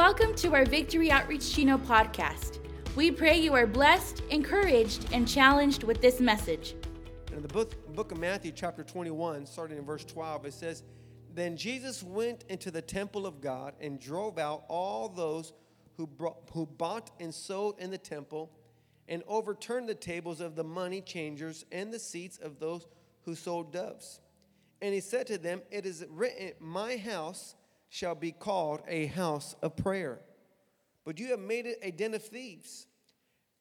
Welcome to our Victory Outreach Chino podcast. We pray you are blessed, encouraged, and challenged with this message. In the book, book of Matthew, chapter 21, starting in verse 12, it says, Then Jesus went into the temple of God and drove out all those who, brought, who bought and sold in the temple and overturned the tables of the money changers and the seats of those who sold doves. And he said to them, It is written, My house shall be called a house of prayer, but you have made it a den of thieves.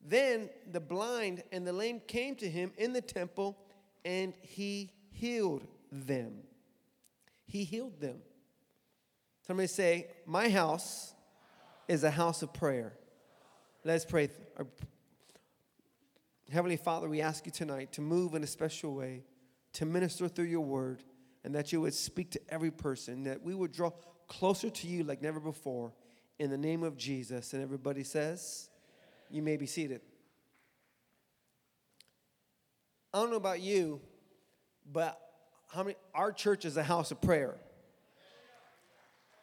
Then the blind and the lame came to him in the temple, and he healed them. He healed them. Somebody say, My house is a house of prayer. Let's pray. Heavenly Father, we ask you tonight to move in a special way, to minister through your word, and that you would speak to every person, that we would draw closer to you like never before. In the name of Jesus. And everybody says, You may be seated. I don't know about you, but how many our church is a house of prayer.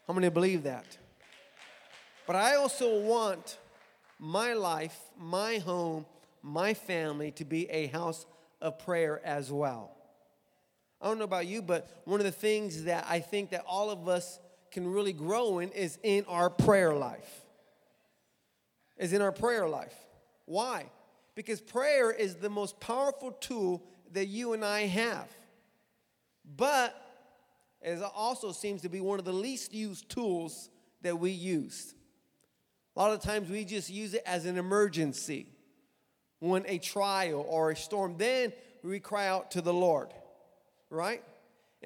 How many believe that? But I also want my life, my home, my family to be a house of prayer as well. I don't know about you, but one of the things that I think that all of us can really grow in is in our prayer life. Is in our prayer life. Why? Because prayer is the most powerful tool that you and I have. But it also seems to be one of the least used tools that we use. A lot of times we just use it as an emergency when a trial or a storm, then we cry out to the Lord, right?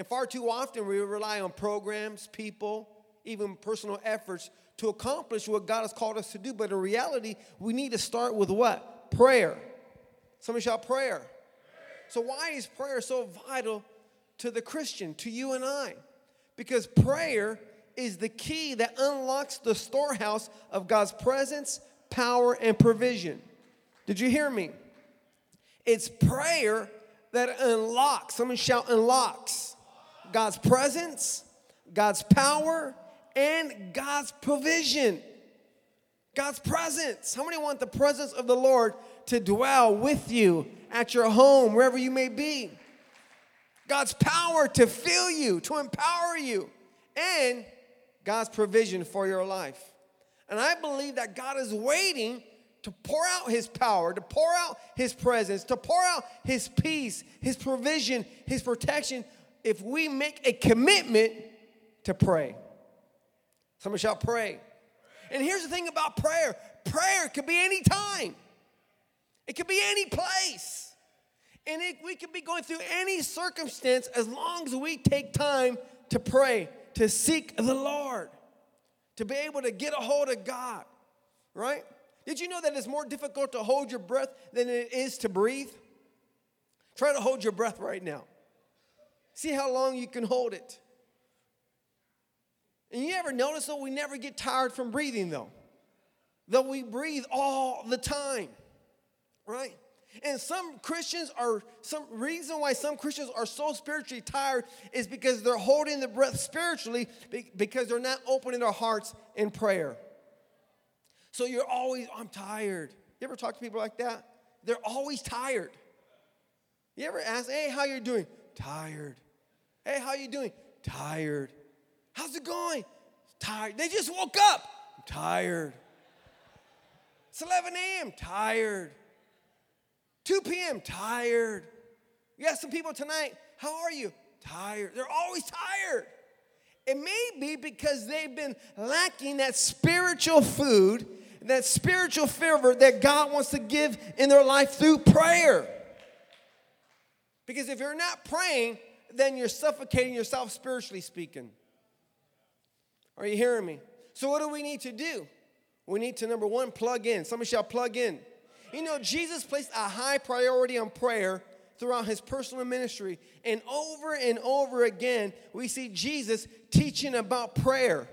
And far too often we rely on programs, people, even personal efforts to accomplish what God has called us to do. But in reality, we need to start with what? Prayer. Somebody shout prayer. So, why is prayer so vital to the Christian, to you and I? Because prayer is the key that unlocks the storehouse of God's presence, power, and provision. Did you hear me? It's prayer that unlocks, someone shout unlocks God's presence, God's power, and God's provision. God's presence. How many want the presence of the Lord to dwell with you at your home, wherever you may be? God's power to fill you, to empower you, and God's provision for your life. And I believe that God is waiting to pour out His power, to pour out His presence, to pour out His peace, His provision, His protection if we make a commitment to pray. Somebody shall pray. And here's the thing about prayer prayer could be any time, it could be any place. And it, we could be going through any circumstance as long as we take time to pray, to seek the Lord, to be able to get a hold of God, right? Did you know that it's more difficult to hold your breath than it is to breathe? Try to hold your breath right now. See how long you can hold it. And you ever notice though, we never get tired from breathing though. Though we breathe all the time, right? And some Christians are, some reason why some Christians are so spiritually tired is because they're holding the breath spiritually because they're not opening their hearts in prayer. So you're always, I'm tired. You ever talk to people like that? They're always tired. You ever ask, hey, how you doing? Tired. Hey, how you doing? Tired. How's it going? Tired. They just woke up. I'm tired. It's 11 a.m. Tired. 2 p.m. Tired. You ask some people tonight, how are you? Tired. They're always tired. It may be because they've been lacking that spiritual food, that spiritual fervor that God wants to give in their life through prayer. Because if you're not praying, then you're suffocating yourself spiritually speaking. Are you hearing me? So, what do we need to do? We need to, number one, plug in. Somebody shall plug in. You know, Jesus placed a high priority on prayer throughout his personal ministry. And over and over again, we see Jesus teaching about prayer.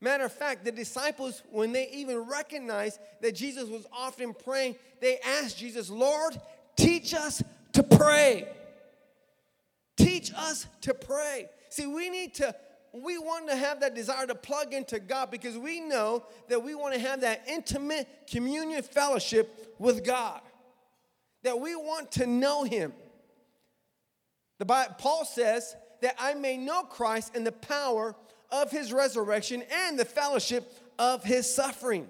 Matter of fact, the disciples, when they even recognized that Jesus was often praying, they asked Jesus, Lord, teach us to pray. Teach us to pray. See, we need to we want to have that desire to plug into God because we know that we want to have that intimate communion fellowship with God. That we want to know Him. The Bible, Paul says that I may know Christ and the power of His resurrection and the fellowship of His suffering.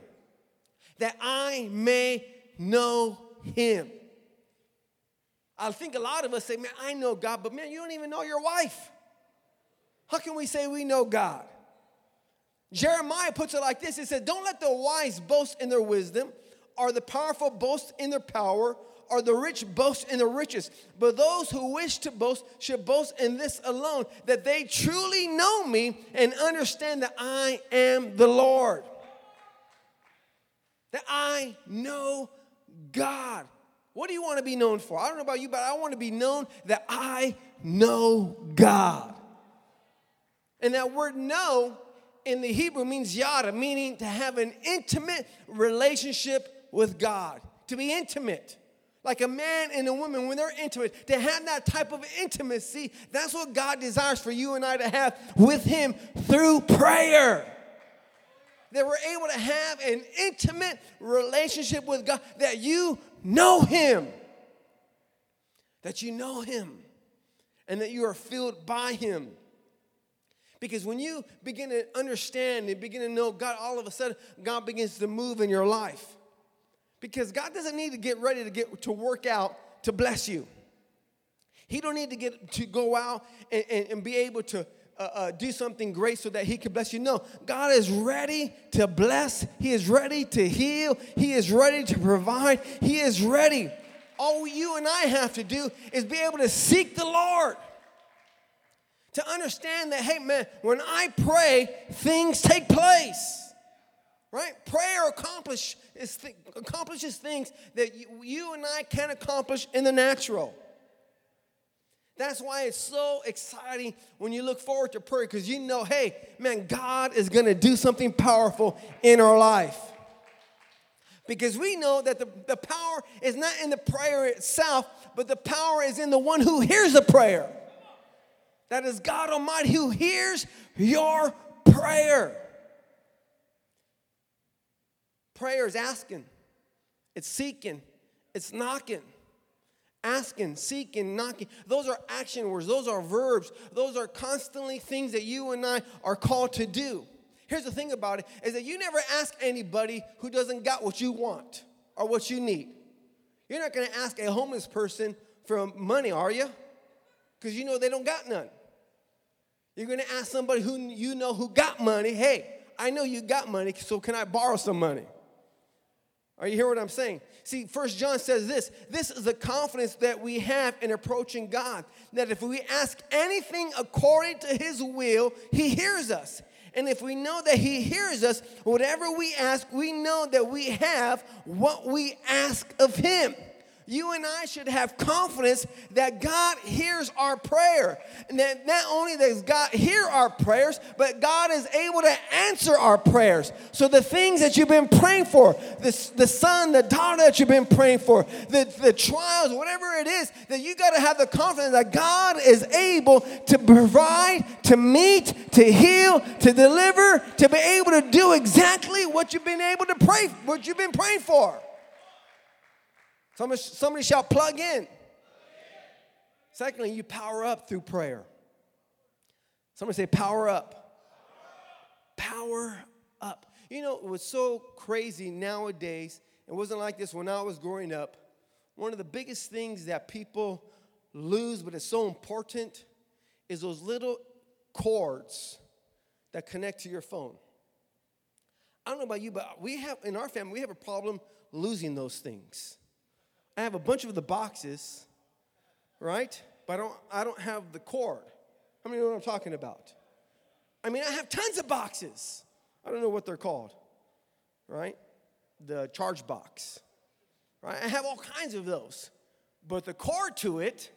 That I may know Him. I think a lot of us say, man, I know God, but man, you don't even know your wife. How can we say we know God? Jeremiah puts it like this He said, Don't let the wise boast in their wisdom, or the powerful boast in their power, or the rich boast in their riches. But those who wish to boast should boast in this alone that they truly know me and understand that I am the Lord. That I know God. What do you want to be known for? I don't know about you, but I want to be known that I know God. And that word know in the Hebrew means yada, meaning to have an intimate relationship with God, to be intimate. Like a man and a woman, when they're intimate, to have that type of intimacy, that's what God desires for you and I to have with Him through prayer. That we're able to have an intimate relationship with God, that you know Him, that you know Him, and that you are filled by Him. Because when you begin to understand and begin to know God, all of a sudden, God begins to move in your life. Because God doesn't need to get ready to get to work out to bless you. He don't need to get to go out and, and, and be able to uh, uh, do something great so that he can bless you. No, God is ready to bless. He is ready to heal. He is ready to provide. He is ready. All you and I have to do is be able to seek the Lord to understand that, hey, man, when I pray, things take place. Right? Prayer accomplish, th- accomplishes things that you, you and I can't accomplish in the natural. That's why it's so exciting when you look forward to prayer because you know, hey, man, God is going to do something powerful in our life. Because we know that the, the power is not in the prayer itself, but the power is in the one who hears the prayer. That is God Almighty who hears your prayer. Prayer is asking, it's seeking, it's knocking. Asking, seeking, knocking. Those are action words, those are verbs, those are constantly things that you and I are called to do. Here's the thing about it is that you never ask anybody who doesn't got what you want or what you need. You're not gonna ask a homeless person for money, are you? Because you know they don't got none. You're going to ask somebody who you know who got money, hey, I know you got money, so can I borrow some money? Are you hear what I'm saying? See, First John says this this is the confidence that we have in approaching God, that if we ask anything according to his will, he hears us. And if we know that he hears us, whatever we ask, we know that we have what we ask of him you and I should have confidence that God hears our prayer. And that not only does God hear our prayers, but God is able to answer our prayers. So the things that you've been praying for, the, the son, the daughter that you've been praying for, the, the trials, whatever it is, that you got to have the confidence that God is able to provide, to meet, to heal, to deliver, to be able to do exactly what you've been able to pray, what you've been praying for. Somebody, somebody shout, plug in. Secondly, you power up through prayer. Somebody say, power up. Power up. You know, it was so crazy nowadays. It wasn't like this when I was growing up. One of the biggest things that people lose, but it's so important, is those little cords that connect to your phone. I don't know about you, but we have, in our family, we have a problem losing those things. I have a bunch of the boxes, right? But I don't, I don't have the cord. How many know what I'm talking about? I mean, I have tons of boxes. I don't know what they're called, right? The charge box, right? I have all kinds of those. But the cord to it,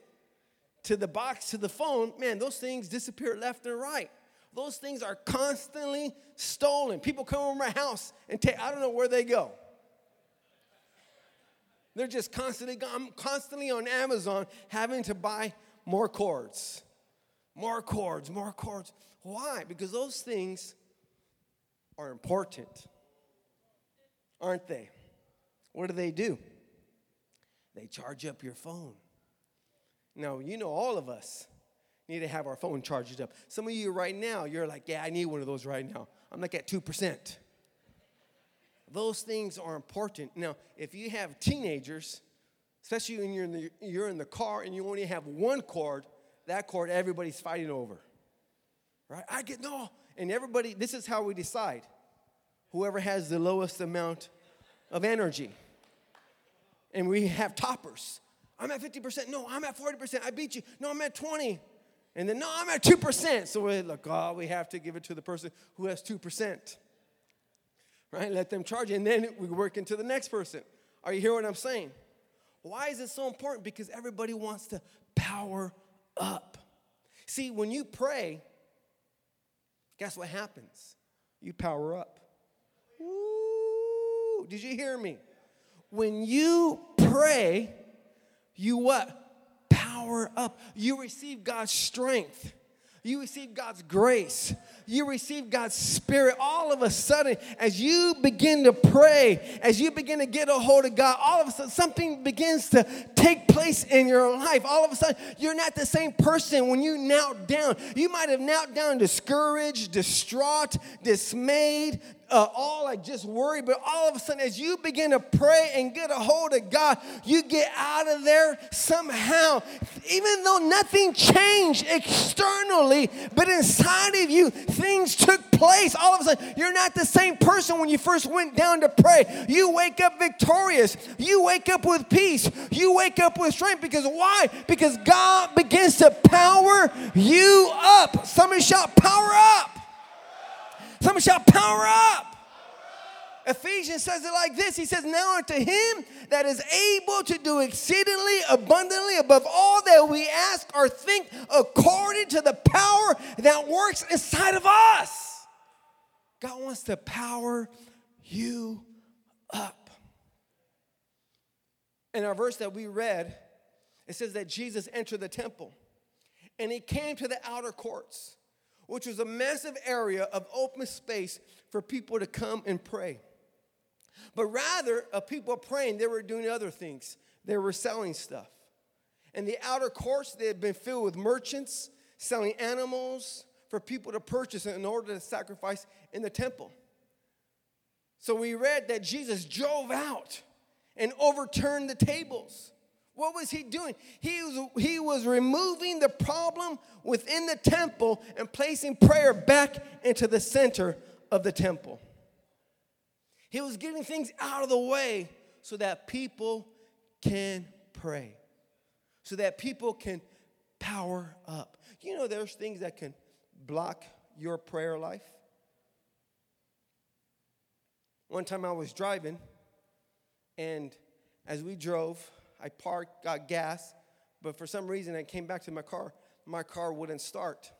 to the box, to the phone, man, those things disappear left and right. Those things are constantly stolen. People come over my house and take, I don't know where they go. They're just constantly, I'm constantly on Amazon having to buy more cords, more cords, more cords. Why? Because those things are important, aren't they? What do they do? They charge up your phone. Now, you know, all of us need to have our phone charged up. Some of you right now, you're like, yeah, I need one of those right now. I'm like at 2%. Those things are important. Now, if you have teenagers, especially when you're in the, you're in the car and you only have one cord, that cord everybody's fighting over. Right? I get, no. And everybody, this is how we decide whoever has the lowest amount of energy. And we have toppers. I'm at 50%. No, I'm at 40%. I beat you. No, I'm at 20. And then, no, I'm at 2%. So we're like, oh, we have to give it to the person who has 2%. Right? Let them charge. And then we work into the next person. Are you hearing what I'm saying? Why is it so important? Because everybody wants to power up. See, when you pray, guess what happens? You power up. Woo! Did you hear me? When you pray, you what? Power up. You receive God's strength. You receive God's grace. You receive God's spirit. All of a sudden, as you begin to pray, as you begin to get a hold of God, all of a sudden something begins to take place in your life. All of a sudden, you're not the same person when you knelt down. You might have knelt down discouraged, distraught, dismayed, uh, all like just worried, but all of a sudden, as you begin to pray and get a hold of God, you get out of there somehow. Even though nothing changed externally, but inside of you, things took place. All of a sudden, you're not the same person when you first went down to pray. You wake up victorious. You wake up with peace. You wake up with strength. Because why? Because God begins to power you up. Somebody shout, power up. Shout, power up. Ephesians says it like this He says, Now unto him that is able to do exceedingly abundantly above all that we ask or think, according to the power that works inside of us. God wants to power you up. In our verse that we read, it says that Jesus entered the temple and he came to the outer courts which was a massive area of open space for people to come and pray. But rather, of people praying, they were doing other things. They were selling stuff. And the outer courts, they had been filled with merchants selling animals for people to purchase in order to sacrifice in the temple. So we read that Jesus drove out and overturned the tables. What was he doing? He was, he was removing the problem within the temple and placing prayer back into the center of the temple. He was getting things out of the way so that people can pray, so that people can power up. You know, there's things that can block your prayer life. One time I was driving, and as we drove, I parked, got gas, but for some reason I came back to my car. My car wouldn't start.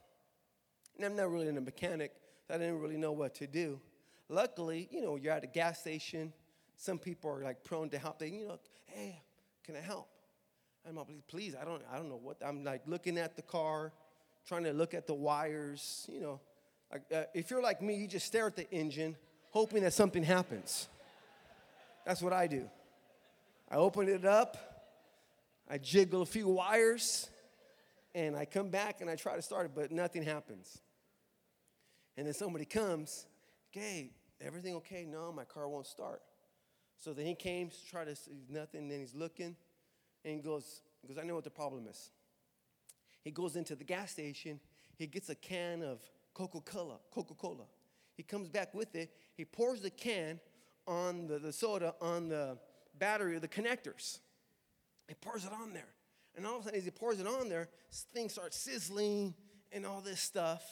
And I'm not really a mechanic, so I didn't really know what to do. Luckily, you know, you're at a gas station. Some people are like prone to help. They, you know, hey, can I help? I'm like, please, I don't, I don't know what. I'm like looking at the car, trying to look at the wires. You know, like, uh, if you're like me, you just stare at the engine, hoping that something happens. That's what I do. I open it up, I jiggle a few wires, and I come back and I try to start it, but nothing happens. And then somebody comes, okay, everything okay? No, my car won't start. So then he came to try to see nothing, then he's looking, and he goes, he goes, I know what the problem is. He goes into the gas station, he gets a can of Coca-Cola, Coca-Cola. He comes back with it, he pours the can on the, the soda on the battery of the connectors. He pours it on there. And all of a sudden, as he pours it on there, things start sizzling and all this stuff.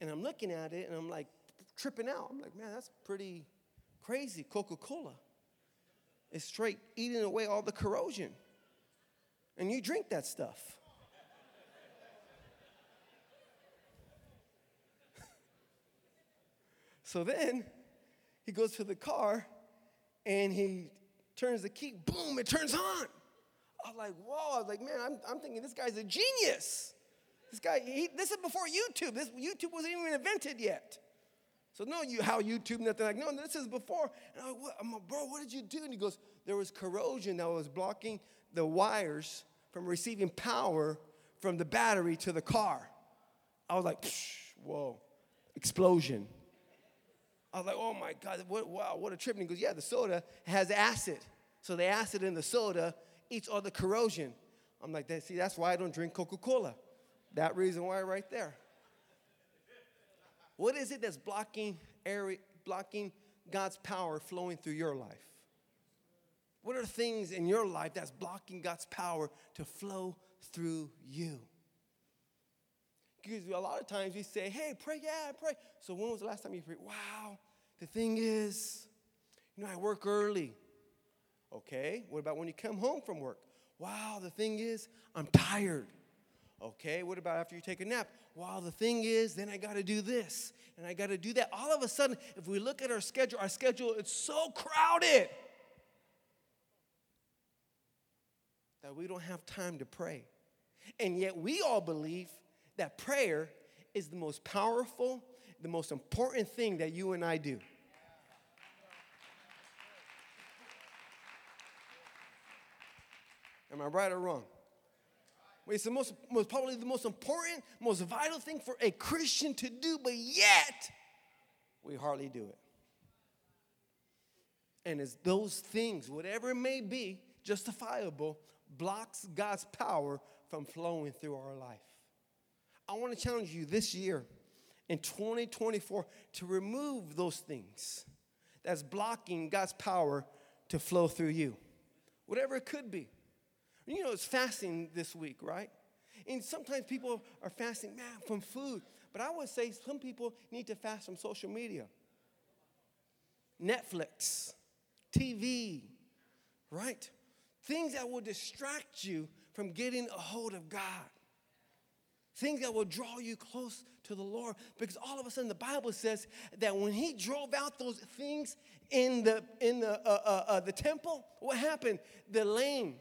And I'm looking at it and I'm like tripping out. I'm like, man, that's pretty crazy. Coca Cola is straight eating away all the corrosion. And you drink that stuff. so then he goes to the car and he turns the key, boom, it turns on. I was like, whoa. I was like, man, I'm, I'm thinking this guy's a genius. This guy, he, this is before YouTube. This YouTube wasn't even invented yet. So no, you how YouTube nothing like no. This is before. And I'm like? I'm like, bro, what did you do? And he goes, there was corrosion that was blocking the wires from receiving power from the battery to the car. I was like, whoa, explosion. I was like, oh my God, what, wow, what a trip. And he goes, yeah, the soda has acid. So the acid in the soda eats all the corrosion. I'm like, that see, that's why I don't drink Coca Cola. That reason why, right there. What is it that's blocking, area, blocking God's power flowing through your life? What are things in your life that's blocking God's power to flow through you? Because a lot of times we say, hey, pray, yeah, pray. So when was the last time you prayed? Wow, the thing is, you know, I work early. Okay, what about when you come home from work? Wow, the thing is, I'm tired. Okay, what about after you take a nap? Well, the thing is, then I got to do this and I got to do that. All of a sudden, if we look at our schedule, our schedule is so crowded that we don't have time to pray. And yet, we all believe that prayer is the most powerful, the most important thing that you and I do. Am I right or wrong? It's the most, most probably the most important, most vital thing for a Christian to do, but yet we hardly do it. And it's those things, whatever it may be, justifiable, blocks God's power from flowing through our life. I want to challenge you this year in 2024 to remove those things that's blocking God's power to flow through you, whatever it could be. You know, it's fasting this week, right? And sometimes people are fasting, man, from food. But I would say some people need to fast from social media, Netflix, TV, right? Things that will distract you from getting a hold of God. Things that will draw you close to the Lord. Because all of a sudden the Bible says that when he drove out those things in the in the uh, uh, uh, the temple, what happened? The lame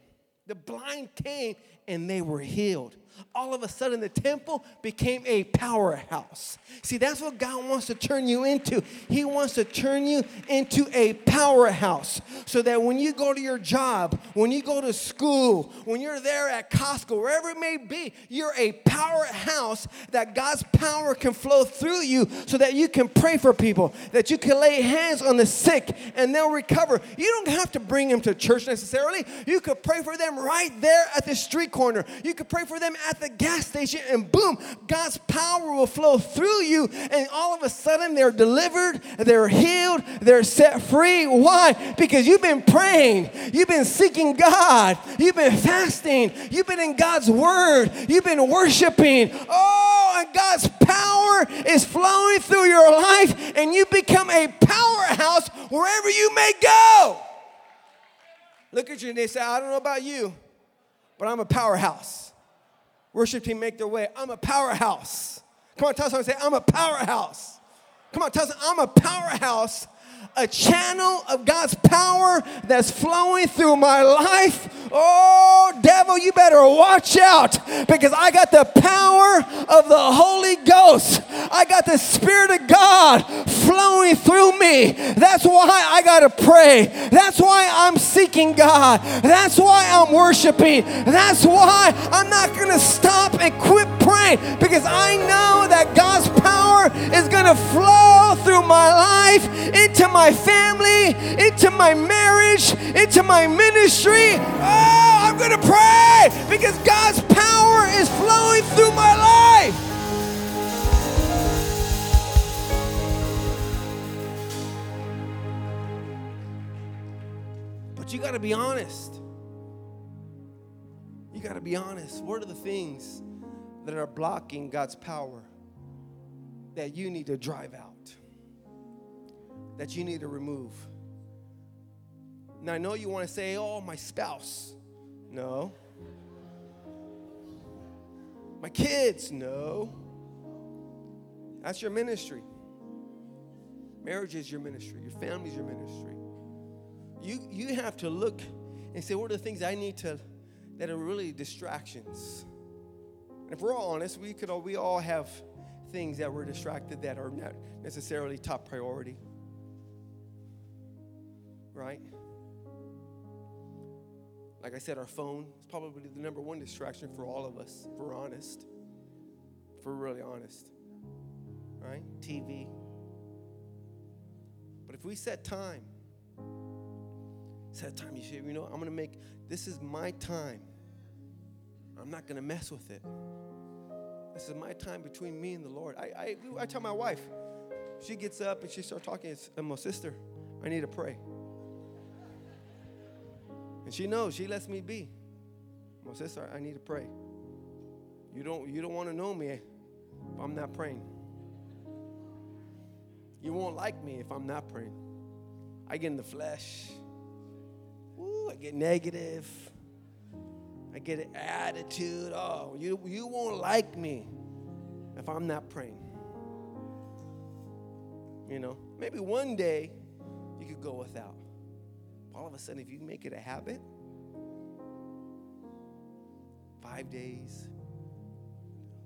the blind came and they were healed. All of a sudden, the temple became a powerhouse. See, that's what God wants to turn you into. He wants to turn you into a powerhouse so that when you go to your job, when you go to school, when you're there at Costco, wherever it may be, you're a powerhouse that God's power can flow through you so that you can pray for people, that you can lay hands on the sick and they'll recover. You don't have to bring them to church necessarily. You could pray for them right there at the street corner. You could pray for them at the gas station, and boom, God's power will flow through you. And all of a sudden, they're delivered, they're healed, they're set free. Why? Because you've been praying, you've been seeking God, you've been fasting, you've been in God's word, you've been worshiping. Oh, and God's power is flowing through your life, and you become a powerhouse wherever you may go. Look at you and they say, I don't know about you, but I'm a powerhouse. Worship team make their way. I'm a powerhouse. Come on, tell someone, say, I'm a powerhouse. Come on, tell someone, I'm a powerhouse a channel of God's power that's flowing through my life. Oh, devil, you better watch out because I got the power of the Holy Ghost. I got the Spirit of God flowing through me. That's why I got to pray. That's why I'm seeking God. That's why I'm worshiping. That's why I'm not going to stop and quit praying because I know that God's power is going to flow through my life into my family, into my marriage, into my ministry. Oh, Oh, I'm going to pray because God's power is flowing through my life. But you got to be honest. You got to be honest. What are the things that are blocking God's power that you need to drive out? that you need to remove. Now, I know you want to say, oh, my spouse. No. My kids. No. That's your ministry. Marriage is your ministry. Your family is your ministry. You, you have to look and say, what are the things I need to, that are really distractions? And if we're all honest, we could all, we all have things that we're distracted that are not necessarily top priority. Right? Like I said, our phone is probably the number one distraction for all of us, if we're honest. If we're really honest. Right? TV. But if we set time, set time, you say, you know, I'm going to make, this is my time. I'm not going to mess with it. This is my time between me and the Lord. I, I, I tell my wife, she gets up and she starts talking, it's my sister, I need to pray. And she knows, she lets me be. My sister, I need to pray. You don't, you don't want to know me if I'm not praying. You won't like me if I'm not praying. I get in the flesh. Ooh, I get negative. I get an attitude. Oh, you, you won't like me if I'm not praying. You know, maybe one day you could go without. All of a sudden, if you make it a habit, five days,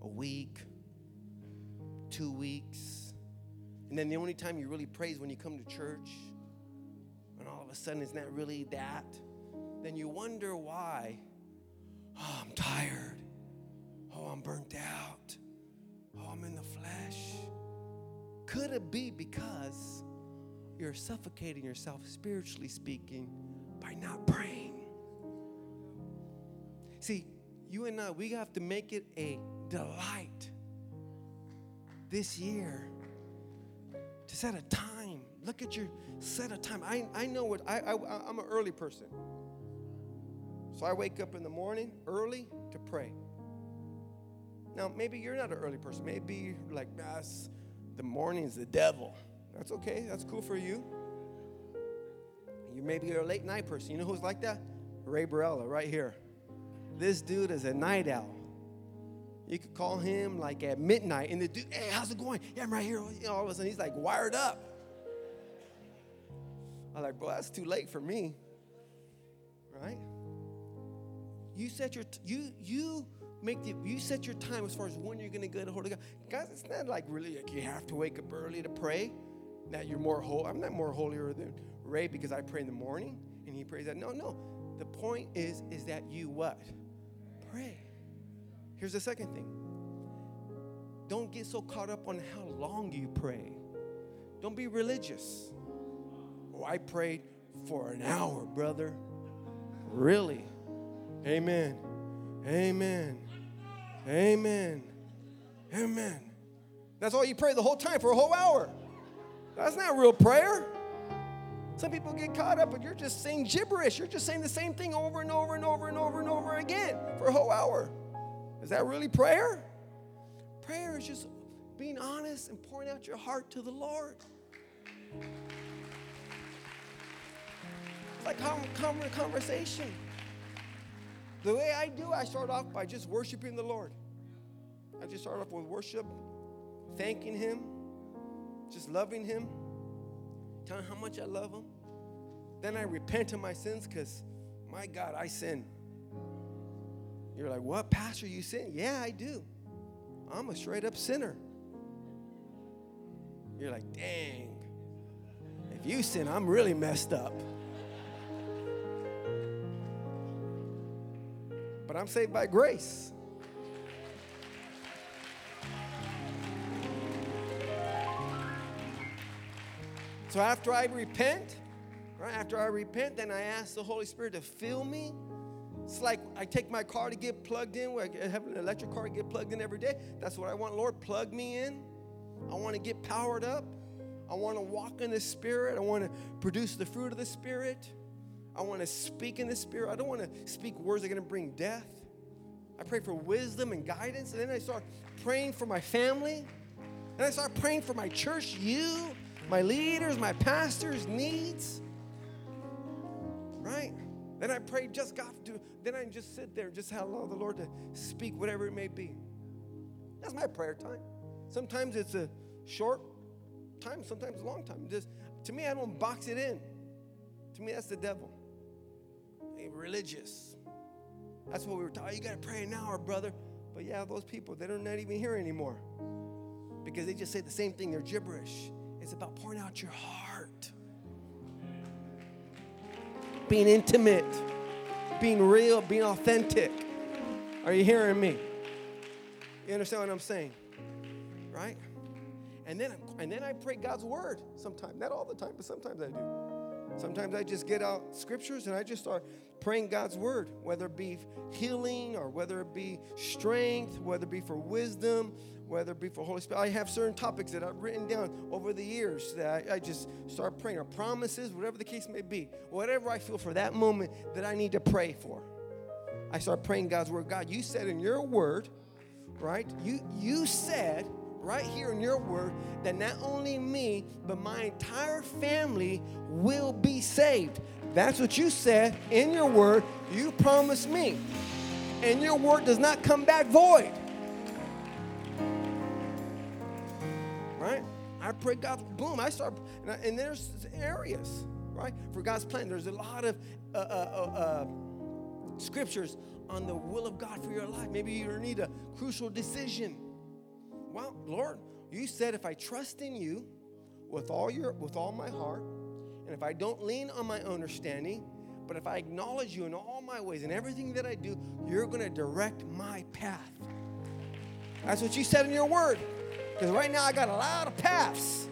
a week, two weeks, and then the only time you really pray is when you come to church, and all of a sudden it's not really that, then you wonder why Oh, I'm tired. Oh, I'm burnt out. Oh, I'm in the flesh. Could it be because you're suffocating yourself, spiritually speaking, by not praying? See, you and I, we have to make it a delight this year to set a time. Look at your set a time. I, I know what I, I I'm an early person. So I wake up in the morning early to pray. Now, maybe you're not an early person. Maybe like, ah, the morning's the devil. That's okay. That's cool for you. You maybe you're a late night person. You know who's like that? Ray Barella, right here. This dude is a night owl. You could call him like at midnight, and the dude, hey, how's it going? Yeah, I'm right here. You know, all of a sudden, he's like wired up. I'm like, bro, that's too late for me. Right? You set your you you make the you set your time as far as when you're gonna go to Holy God. Guys, it's not like really like you have to wake up early to pray. That you're more holy. I'm not more holier than Ray because I pray in the morning and he prays that. No, no. The point is is that you what? Pray. Here's the second thing. Don't get so caught up on how long you pray. Don't be religious. Oh, I prayed for an hour, brother. Really? Amen. Amen. Amen. Amen. That's all you pray the whole time for a whole hour. That's not real prayer. Some people get caught up, but you're just saying gibberish. You're just saying the same thing over and over and over and over and over again for a whole hour. Is that really prayer? Prayer is just being honest and pouring out your heart to the Lord. It's like common conversation. The way I do, I start off by just worshiping the Lord. I just start off with worship, thanking Him, just loving Him, telling how much I love Him. Then I repent of my sins because, my God, I sin. You're like, what, Pastor, you sin? Yeah, I do. I'm a straight up sinner. You're like, dang. If you sin, I'm really messed up. but I'm saved by grace. So after I repent, right after I repent, then I ask the Holy Spirit to fill me. It's like I take my car to get plugged in. I have an electric car to get plugged in every day. That's what I want. Lord, plug me in. I want to get powered up. I want to walk in the Spirit. I want to produce the fruit of the Spirit. I want to speak in the Spirit. I don't want to speak words that are going to bring death. I pray for wisdom and guidance. And then I start praying for my family. And I start praying for my church, you, my leaders, my pastors' needs. Right? Then I pray just God to, then I just sit there and just allow the Lord to speak whatever it may be. That's my prayer time. Sometimes it's a short time, sometimes a long time. Just to me, I don't box it in. To me, that's the devil religious. That's what we were taught. Oh, you got to pray an hour, brother. But yeah, those people, they're not even here anymore because they just say the same thing. They're gibberish. It's about pouring out your heart, being intimate, being real, being authentic. Are you hearing me? You understand what I'm saying? Right? And then, and then I pray God's word sometimes. Not all the time, but sometimes I do. Sometimes I just get out scriptures and I just start praying God's word, whether it be healing or whether it be strength, whether it be for wisdom, whether it be for Holy Spirit. I have certain topics that I've written down over the years that I, I just start praying, or promises, whatever the case may be. Whatever I feel for that moment that I need to pray for. I start praying God's word. God, you said in your word, right? You you said right here in your word that not only me, but my entire family will be saved. That's what you said in your word. You promised me. And your word does not come back void. Right? I pray God, boom, I start, and, I, and there's areas, right, for God's plan. There's a lot of uh, uh, uh, uh scriptures on the will of God for your life. Maybe you need a crucial decision. Well, Lord, you said if I trust in you with all your with all my heart, and if I don't lean on my understanding, but if I acknowledge you in all my ways and everything that I do, you're going to direct my path. That's what you said in your word. Because right now I got a lot of paths.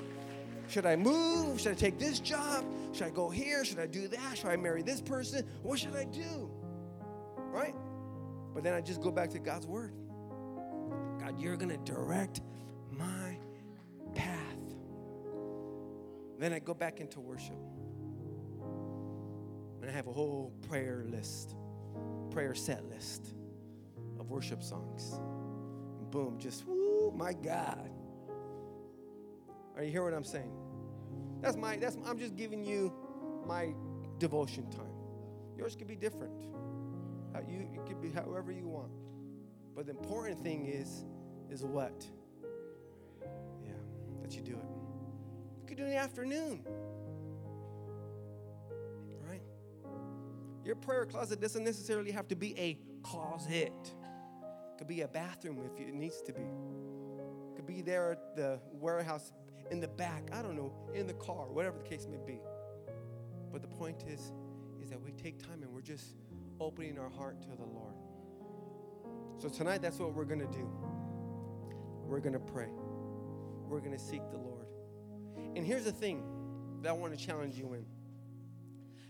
Should I move? Should I take this job? Should I go here? Should I do that? Should I marry this person? What should I do? Right? But then I just go back to God's word. God, you're going to direct my path. Then I go back into worship. And I have a whole prayer list, prayer set list of worship songs. And boom, just, whoo, my God. Are you hear what I'm saying? That's my, that's, my, I'm just giving you my devotion time. Yours could be different. How you, it could be however you want. But the important thing is, is what? Yeah, that you do it. You could do it in the afternoon. Right? Your prayer closet doesn't necessarily have to be a closet. It could be a bathroom if it needs to be. It could be there at the warehouse in the back. I don't know, in the car, whatever the case may be. But the point is, is that we take time and we're just opening our heart to the Lord. So tonight, that's what we're going to do. We're going to pray. We're going to seek the Lord. And here's the thing that I want to challenge you in.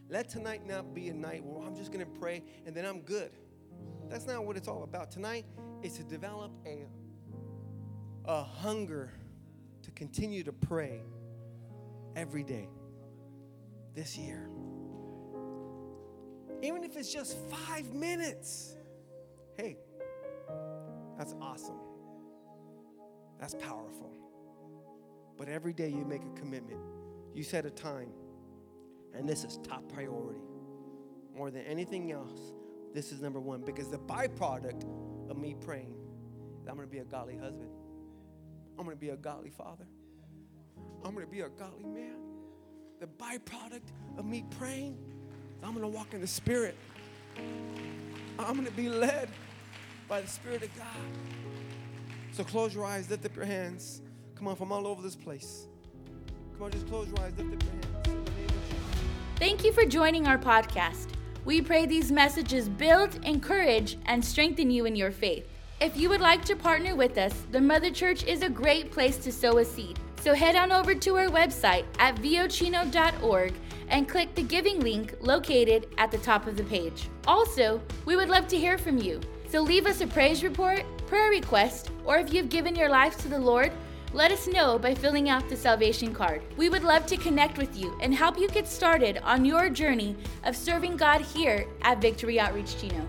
Let tonight not be a night where oh, I'm just going to pray and then I'm good. That's not what it's all about. Tonight is to develop a, a hunger to continue to pray every day this year. Even if it's just five minutes. Hey, that's awesome. That's powerful. But every day you make a commitment, you set a time, and this is top priority. More than anything else, this is number one because the byproduct of me praying I'm going to be a godly husband. I'm going to be a godly father. I'm going to be a godly man. The byproduct of me praying I'm going to walk in the Spirit. I'm going to be led by the Spirit of God. So close your eyes, lift up your hands. Come on, from all over this place. Come on, just close your eyes, lift up your hands. Thank you for joining our podcast. We pray these messages build, encourage, and strengthen you in your faith. If you would like to partner with us, the Mother Church is a great place to sow a seed. So head on over to our website at viochino.org and click the giving link located at the top of the page. Also, we would love to hear from you. So leave us a praise report, prayer request, or if you've given your life to the Lord, let us know by filling out the salvation card. We would love to connect with you and help you get started on your journey of serving God here at Victory Outreach Chino.